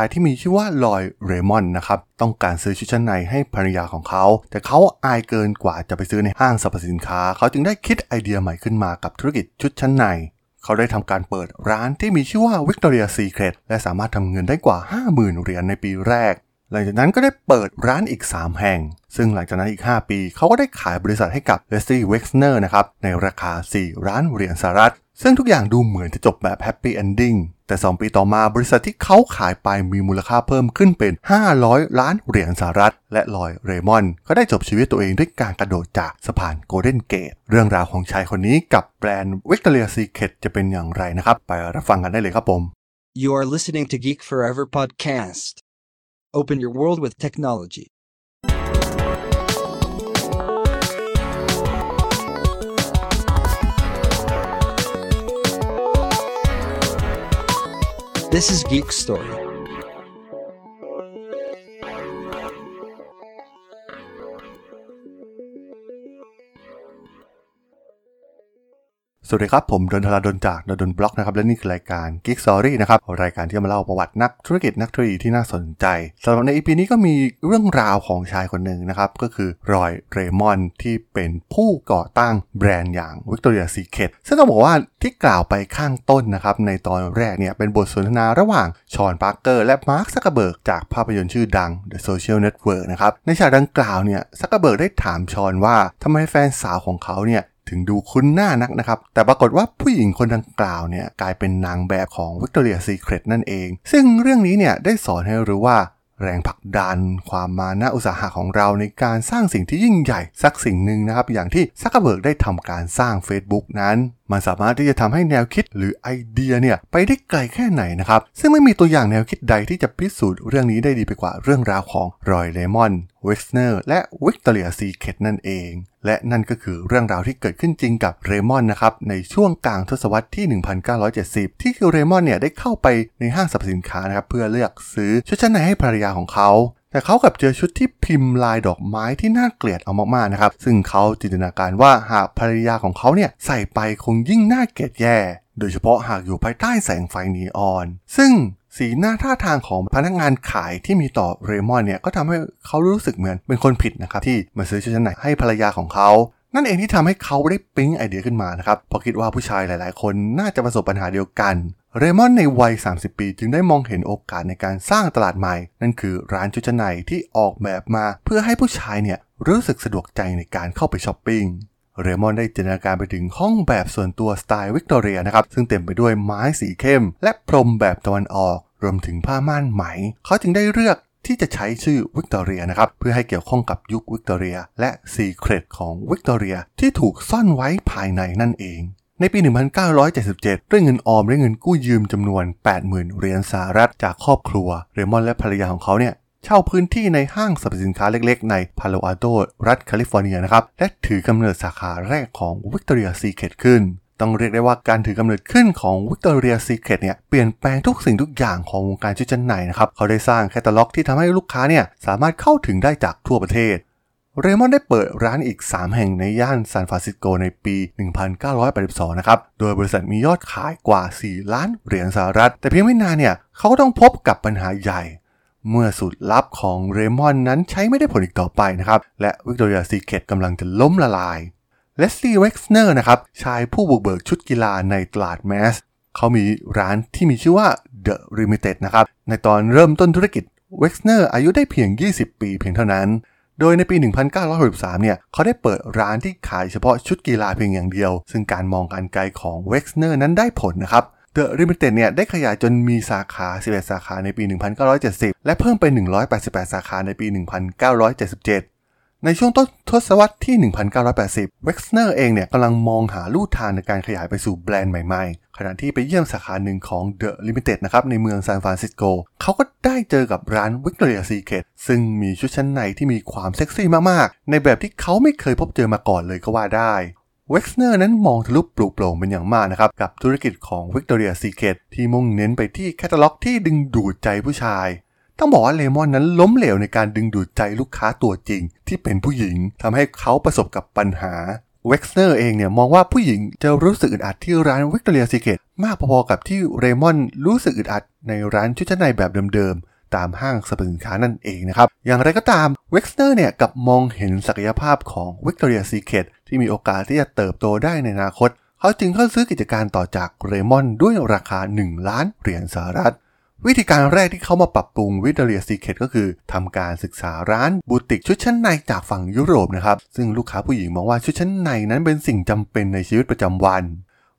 ายที่มีชื่อว่าลอยเรมอนนะครับ ต้องการซื้อชุดชั้นในให้ภรรยาของเขา แต่เขาอายเกินกว่าจะไปซื้อในห้างสรรพสินค้า เขาจึงได้คิดไอเดียใหม่ขึ้นมากับธุรกิจชุดชั้นใน เขาได้ทำการเปิดร้านที่มีชื่อว่า Victoria Secret และสามารถทำเงินได้กว่า 50,000 เหรียญในปีแรกหลังจากนั้นก็ได้เปิดร้านอีก 3 แห่ง ซึ่งหลังจากนั้นอีก 5 ปี เขาก็ได้ขายบริษัทให้กับ Leslie Wexner นะครับ ในราคา4ล้านเหรียญสหรัฐ ซึ่งทุกอย่างดูเหมือนจะจบแบบ happy ending แต่ 2 ปีต่อมาบริษัทที่เขาขายไปมีมูลค่าเพิ่มขึ้นเป็น 500 ล้านเหรียญสหรัฐ และรอยเรมอนก็ได้จบชีวิตตัวเองด้วยการกระโดดจากสะพานโกลเด้นเกต เรื่องราวของชายคนนี้กับแบรนด์ Victoria Secret จะเป็นอย่างไรนะครับ ไปรับฟังกันได้เลยครับผม You are listening to Geek Forever podcast. Open your world with technology. This is Geek Story. สวัสดีครับ ผมดนทราดนจากดนบล็อกนะครับ และนี่คือรายการ Geek Story นะครับ รายการที่จะมาเล่าประวัตินักธุรกิจนักธุรกิจที่น่าสนใจสำหรับใน EP นี้ก็มีเรื่องราวของชายคนหนึ่งนะครับ ก็คือรอยเรมอนที่เป็นผู้ก่อตั้งแบรนด์อย่าง Victoria Secret ซึ่งต้องบอกว่าที่กล่าวไปข้างต้นนะครับ ในตอนแรกเนี่ยเป็นบทสนทนาระหว่างฌอนปาร์กเกอร์และมาร์คซักเกอร์เบิร์กจากภาพยนตร์ชื่อดัง The Social Network นะครับในฉากดังกล่าวเนี่ยซักเกอร์เบิร์กได้ถามฌอนว่าทำไมแฟนสาวของเขาเนี่ย ถึงดูคุ้นหน้านักนะครับ แต่ปรากฏว่าผู้หญิงคนดังกล่าวเนี่ยกลายเป็นนางแบบของ Victoria Secret นั่นเอง ซึ่งเรื่องนี้เนี่ยได้สอนให้รู้ว่าแรงผลักดัน ความมานะอุตสาหะของเราในการสร้างสิ่งที่ยิ่งใหญ่สักสิ่งหนึ่งนะครับ อย่างที่ซักเกอร์เบิร์กได้ทำการสร้าง Facebook นั้น มันสามารถที่จะทำให้แนวคิดหรือไอเดียเนี่ยไปได้ไกลแค่ไหนนะครับ ซึ่งไม่มีตัวอย่างแนวคิดใดที่จะพิสูจน์เรื่องนี้ได้ดีไปกว่าเรื่องราวของรอยเรมอนเว็กซ์เนอร์และ Victoria Secret นั่นเอง และนั่นก็คือเรื่องราวที่เกิดขึ้นจริงกับเรมอนนะครับ ในช่วงกลางทศวรรษที่ 1970 ที่คือเรมอนเนี่ยได้เข้าไปในห้างสรรพสินค้านะครับ เพื่อเลือกซื้อชุดชั้นในให้ภรรยาของเขา แต่เขากลับเจอชุดที่พิมพ์ลายดอกไม้ที่น่าเกลียดเอามากๆนะครับ ซึ่งเขาจินตนาการว่าหากภรรยาของเขาเนี่ยใส่ไปคงยิ่งน่าเกลียดแย่ โดยเฉพาะหากอยู่ภายใต้แสงไฟนีออน ซึ่งสีหน้าท่าทางของพนักงานขายที่มีต่อเรมอนเนี่ยก็ทำให้เขารู้สึกเหมือนเป็นคนผิดนะครับที่มาซื้อชุดชั้นในให้ภรรยาของเขานั่นเองที่ทำให้เขาได้ปิ๊งไอเดียขึ้นมานะครับเพราะคิดว่าผู้ชายหลาย ๆ คนน่าจะประสบปัญหาเดียวกัน เรมอนในวัย 30 ปีจึงได้มองเห็นโอกาสในการสร้างตลาดใหม่ นั่นคือร้านชุดชั้นในที่ออกแบบมาเพื่อให้ผู้ชายเนี่ยรู้สึกสะดวกใจในการเข้าไปช้อปปิ้งเรมอนได้จินตนาการไปถึงห้องแบบส่วนตัวสไตล์วิกตอเรียนะครับ ซึ่งเต็มไปด้วยไม้สีเข้ม และพรมแบบตะวันออก รวมถึงผ้าม่านไหม เขาจึงได้เลือกที่จะใช้ชื่อวิกตอเรียนะครับ เพื่อให้เกี่ยวข้องกับยุควิกตอเรีย และ secret ของวิกตอเรียที่ถูกซ่อนไว้ภายในนั่นเอง ในปี 1977 ด้วยเงินออมและเงินกู้ยืมจำนวน 80,000 เหรียญสหรัฐจากครอบครัว เรมอนและภรรยาของเขาเนี่ยเช่าพื้นที่ในห้างสรรพสินค้าเล็กๆ ในพาโลอัลโตรัฐแคลิฟอร์เนียนะครับ และถือกำเนิดสาขาแรกของ Victoria Secret ขึ้น ต้องเรียกได้ว่าการถือกำเนิดขึ้นของ Victoria Secret เนี่ยเปลี่ยนแปลงทุกสิ่งทุกอย่างของวงการชุดชั้นในนะครับ เขาได้สร้างแคตตาล็อกที่ทำให้ลูกค้าเนี่ยสามารถเข้าถึงได้จากทั่วประเทศ เรมอนได้เปิดร้านอีก 3 แห่งในย่านซานฟรานซิสโกในปี 1982 นะครับ โดยบริษัทมียอดขายกว่า 4 ล้านเหรียญสหรัฐ แต่เพียงไม่นานเนี่ย เขาก็ต้องพบกับปัญหาใหญ่ เมื่อสูตรลับของเรมอนนั้นใช้ไม่ได้ผลอีกต่อไปนะครับ และ Victoria Secret กำลังจะล้มละลาย เลสลี่เว็กซ์เนอร์นะครับ ชายผู้บุกเบิกชุดกีฬาในตลาด mass เขามีร้านที่มีชื่อว่า The Limited นะครับ ในตอนเริ่มต้นธุรกิจเว็กซ์เนอร์อายุได้เพียง 20 ปีเพียงเท่านั้น โดยในปี 1963 เนี่ย เขาได้เปิดร้านที่ขายเฉพาะชุดกีฬาเพียงอย่างเดียว ซึ่งการมองการไกลของเว็กซ์เนอร์นั้นได้ผลนะครับ The Limited เนี่ยได้ขยายจนมีสาขา 11 สาขาในปี 1970 และเพิ่มเป็น188 สาขาในปี 1977ในช่วงต้นทศวรรษที่ 1980 เว็กซ์เนอร์เองเนี่ยกำลังมองหาลู่ทางในการขยายไปสู่แบรนด์ใหม่ๆ ขณะที่ไปเยี่ยมสาขาหนึ่งของ The Limited นะครับในเมืองซานฟรานซิสโกเขาก็ได้เจอกับร้าน Victoria Secret ซึ่งมีชุดชั้นในที่มีความเซ็กซี่มากๆ ในแบบที่เขาไม่เคยพบเจอมาก่อนเลยก็ว่าได้เว็กซ์เนอร์นั้นมองทะลุปรุโปร่งเป็นอย่างมากนะครับ กับธุรกิจของ Victoria Secret ที่มุ่งเน้นไปที่แคตตาล็อกที่ดึงดูดใจผู้ชาย ต้องบอกว่าเรมอนนั้นล้มเหลวในการดึงดูดใจลูกค้าตัวจริง ที่เป็นผู้หญิงทำให้เขาประสบกับปัญหา เว็กซ์เนอร์เองเนี่ยมองว่าผู้หญิงจะรู้สึกอึดอัดที่ร้าน Victoria Secret มากพอๆกับที่เรมอนรู้สึกอึดอัดในร้านชุดชั้นในแบบเดิมๆ ตามห้างสรรพสินค้านั่นเองนะครับ อย่างไรก็ตามเว็กซ์เนอร์เนี่ยกลับมองเห็นศักยภาพของ Victoria Secret ที่มีโอกาสที่จะเติบโตได้ในอนาคต เขาจึงเข้าซื้อกิจการต่อจากเรมอนด้วยราคา 1 ล้านเหรียญสหรัฐ วิธีการแรกที่เขามาปรับปรุง Victoria's Secret ก็คือทำการศึกษาร้านบูติกชุดชั้นในจากฝั่งยุโรปนะครับ ซึ่งลูกค้าผู้หญิงมองว่าชุดชั้นในนั้นเป็นสิ่งจำเป็นในชีวิตประจำวัน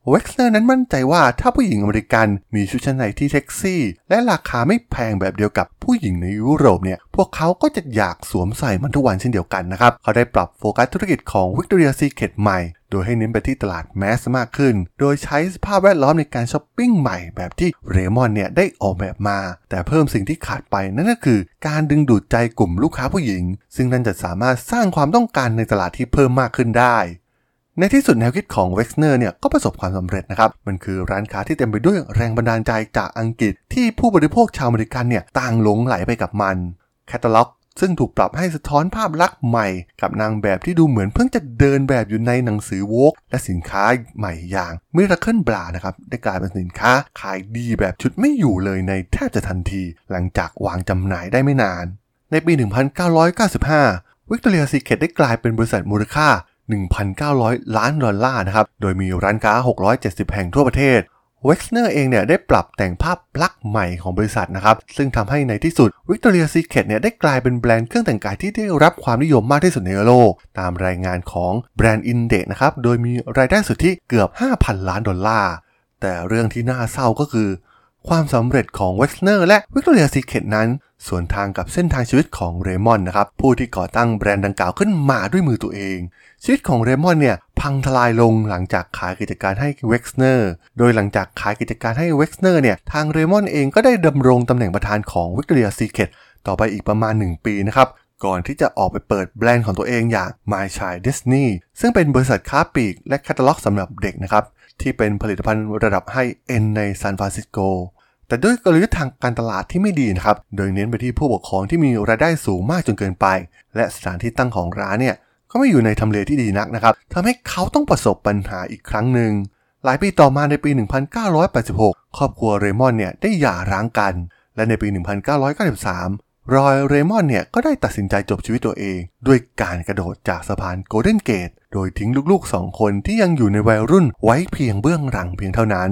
เว็กซ์เนอร์นั้นมั่นใจว่าถ้าผู้หญิงอเมริกันมีชุดชั้นในที่เซ็กซี่ และราคาไม่แพงแบบเดียวกับผู้หญิงในยุโรปเนี่ย พวกเขาก็จะอยากสวมใส่มันทุกวันเช่นเดียวกันนะครับ เขาได้ปรับโฟกัสธุรกิจของ Victoria's Secret ใหม่ โดยให้เน้นไปที่ตลาด mass มากขึ้น โดยใช้สภาพแวดล้อมในการช้อปปิ้งใหม่แบบที่เรมอนเนี่ยได้ออกแบบมา แต่เพิ่มสิ่งที่ขาดไปนั่นก็คือ การดึงดูดใจกลุ่มลูกค้าผู้หญิง ซึ่งนั่นจะสามารถสร้างความต้องการในตลาดที่เพิ่มมากขึ้นได้ ในที่สุดแนวคิดของเว็กซ์เนอร์เนี่ยก็ประสบความสำเร็จนะครับ มันคือร้านค้าที่เต็มไปด้วยแรงบันดาลใจจากอังกฤษ ที่ผู้บริโภคชาวอเมริกันเนี่ยต่างหลงไหลไปกับมัน แคตตาล็อก ซึ่งถูกปรับให้สะท้อนภาพลักษณ์ใหม่ กับนางแบบที่ดูเหมือนเพิ่งจะเดินแบบอยู่ในหนังสือ Vogue และสินค้าใหม่อย่าง Miracle Bra นะครับได้กลายเป็นสินค้าขายดีแบบฉุดไม่อยู่เลยในแทบจะทันที หลังจากวางจำหน่ายได้ไม่นาน ในปี 1995 Victoria's Secret ได้กลายเป็นบริษัทมูลค่า 1,900 ล้านดอลลาร์นะครับ โดยมีร้านค้า 670 แห่งทั่วประเทศเว็กซ์เนอร์เองเนี่ยได้ปรับแต่งภาพลักษณ์ใหม่ของบริษัทนะครับ ซึ่งทำให้ในที่สุด Victoria's Secret เนี่ยได้กลายเป็นแบรนด์เครื่องแต่งกายที่ได้รับความนิยมมากที่สุดในโลก ตามรายงานของ BrandIndex นะครับ โดยมีรายได้สุทธิเกือบ 5,000 ล้านดอลลาร์ แต่เรื่องที่น่าเศร้าก็คือ ความสำเร็จของเว็กซ์เนอร์และ Victoria's Secret นั้นสวนทางกับเส้นทางชีวิตของเรมอนนะครับ ผู้ที่ก่อตั้งแบรนด์ดังกล่าวขึ้นมาด้วยมือตัวเอง ชีวิตของเรมอนเนี่ย พังทลายลงหลังจากขายกิจการให้เว็กซ์เนอร์ โดยหลังจากขายกิจการให้เว็กซ์เนอร์เนี่ย ทางเรมอนเองก็ได้ดำรงตำแหน่งประธานของ Victoria's Secret ต่อไปอีกประมาณ 1 ปีนะครับ ก่อนที่จะออกไปเปิดแบรนด์ของตัวเองอย่าง My Child Disney ซึ่งเป็นบริษัทค้าปลีกและแคตตาล็อกสำหรับเด็กนะครับที่เป็นผลิตภัณฑ์ระดับไฮเอ็นในซานฟรานซิสโก แต่ด้วยกลยุทธ์ทางการตลาดที่ไม่ดีนะครับ โดยเน้นไปที่ผู้ปกครองที่มีรายได้สูงมากจนเกินไป และสถานที่ตั้งของร้านเนี่ยก็ไม่อยู่ในทำเลที่ดีนักนะครับทำให้เขาต้องประสบปัญหาอีกครั้งหนึ่ง หลายปีต่อมาในปี 1986 ครอบครัวเรมอนเนี่ยได้หย่าร้างกัน และในปี 1993 Roy Raymond เนี่ยก็ได้ตัดสินใจจบชีวิตตัวเอง ด้วยการกระโดดจากสะพาน Golden Gate โดยทิ้งลูกๆสองคนที่ยังอยู่ในวัยรุ่นไว้เพียงเบื้องหลังเพียงเท่านั้น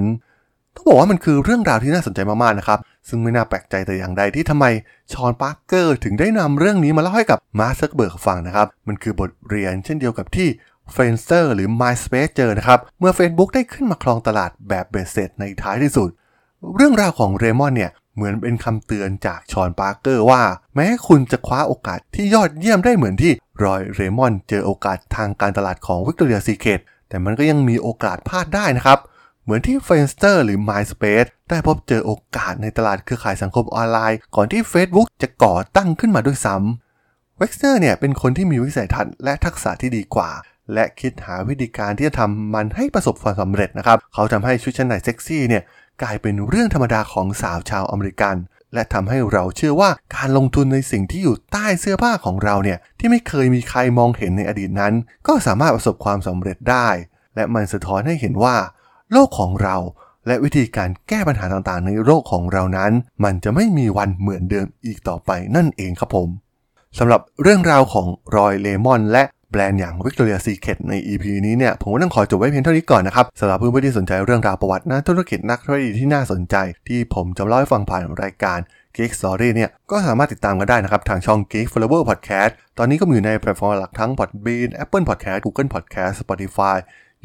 ต้องบอกว่ามันคือเรื่องราวที่น่าสนใจมากๆนะครับ ซึ่งไม่น่าแปลกใจแต่อย่างใดที่ทำไม Sean Parker ถึงได้นำเรื่องนี้มาเล่าให้กับ Mark Zuckerberg ฟังนะครับ มันคือบทเรียนเช่นเดียวกับที่ f r i e n d s t e r หรือ MySpace เจอนะครับ เมื่อ Facebook ได้ขึ้นมาครองตลาดแบบเบ็ดเสร็จในท้ายที่สุด เรื่องราวของเรมอนเนี่ยเหมือนเป็นคำเตือนจาก Sean Parker ว่า แม้คุณจะคว้าโอกาสที่ยอดเยี่ยมได้เหมือนที่ Roy Raymond เจอโอกาสทางการตลาดของ Victoria's Secret แต่มันก็ยังมีโอกาสพลาดได้นะครับ เหมือนที่ f r i e n d s t e r หรือ MySpace ได้พบเจอโอกาสในตลาดเครือข่ายสังคมออนไลน์ ก่อนที่ Facebook จะก่อตั้งขึ้นมาด้วยซ้ำเว็กซ์เนอร์เนี่ยเป็นคนที่มีวิสัยทัศน์และทักษะที่ดีกว่า และคิดหาวิธีการที่จะทำมันให้ประสบความสำเร็จนะครับ เขาทำให้ชุดชั้นในเซ็กซี่เนี่ยกลายเป็นเรื่องธรรมดาของสาวชาวอเมริกัน และทำให้เราเชื่อว่าการลงทุนในสิ่งที่อยู่ใต้เสื้อผ้าของเราเนี่ยที่ไม่เคยมีใครมองเห็นในอดีตนั้น ก็สามารถประสบความสำเร็จได้ และมันสะท้อนให้เห็นว่า โลกของเรา และวิธีการแก้ปัญหาต่างๆ ในโลกของเรานั้น มันจะไม่มีวันเหมือนเดิมอีกต่อไปนั่นเองครับผมสำหรับเรื่องราวของรอยเลมอน และแบรนด์อย่าง Victoria Secret ใน EP นี้เนี่ยผมก็ต้องขอจบไว้เพียงเท่านี้ก่อนนะครับสำหรับเพื่อนๆที่สนใจเรื่องราวประวัตินักธุรกิจนักธุรกิจที่น่าสนใจ ที่ผมจะเล่าให้ฟังผ่านรายการ Geek Story เนี่ยก็สามารถติดตามกันได้นะครับ ทางช่อง Geek Forever Podcast ตอนนี้ก็มีอยู่ในแพลตฟอร์มหลักทั้ง Podbean Apple Podcast Google Podcast Spotify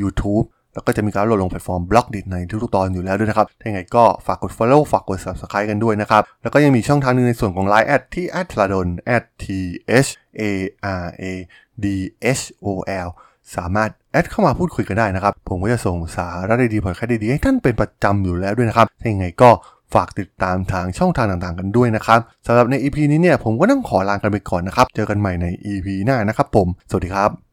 YouTube แล้วก็จะมีการโหลดลงแพลตฟอร์ม Blockdit ในทุกๆตอนอยู่แล้วด้วยนะครับ ถ้าอย่างไรก็ฝากกด follow ฝากกด subscribe กันด้วยนะครับ แล้วก็ยังมีช่องทางนึงในส่วนของ Line แอดที่ t h a d o n t h a r a d h o l สามารถ add เข้ามาพูดคุยกันได้นะครับ ผมก็จะส่งสาระดีๆพอดแคสต์ดีๆให้ท่านเป็นประจำอยู่แล้วด้วยนะครับ ถ้าอย่างไรก็ฝากติดตามทางช่องทางต่างๆกันด้วยนะครับสำหรับใน EP นี้เนี่ยผมก็ต้องขอลากันไปก่อนนะครับ เจอกันใหม่ใน EP หน้านะครับผม สวัสดีครับ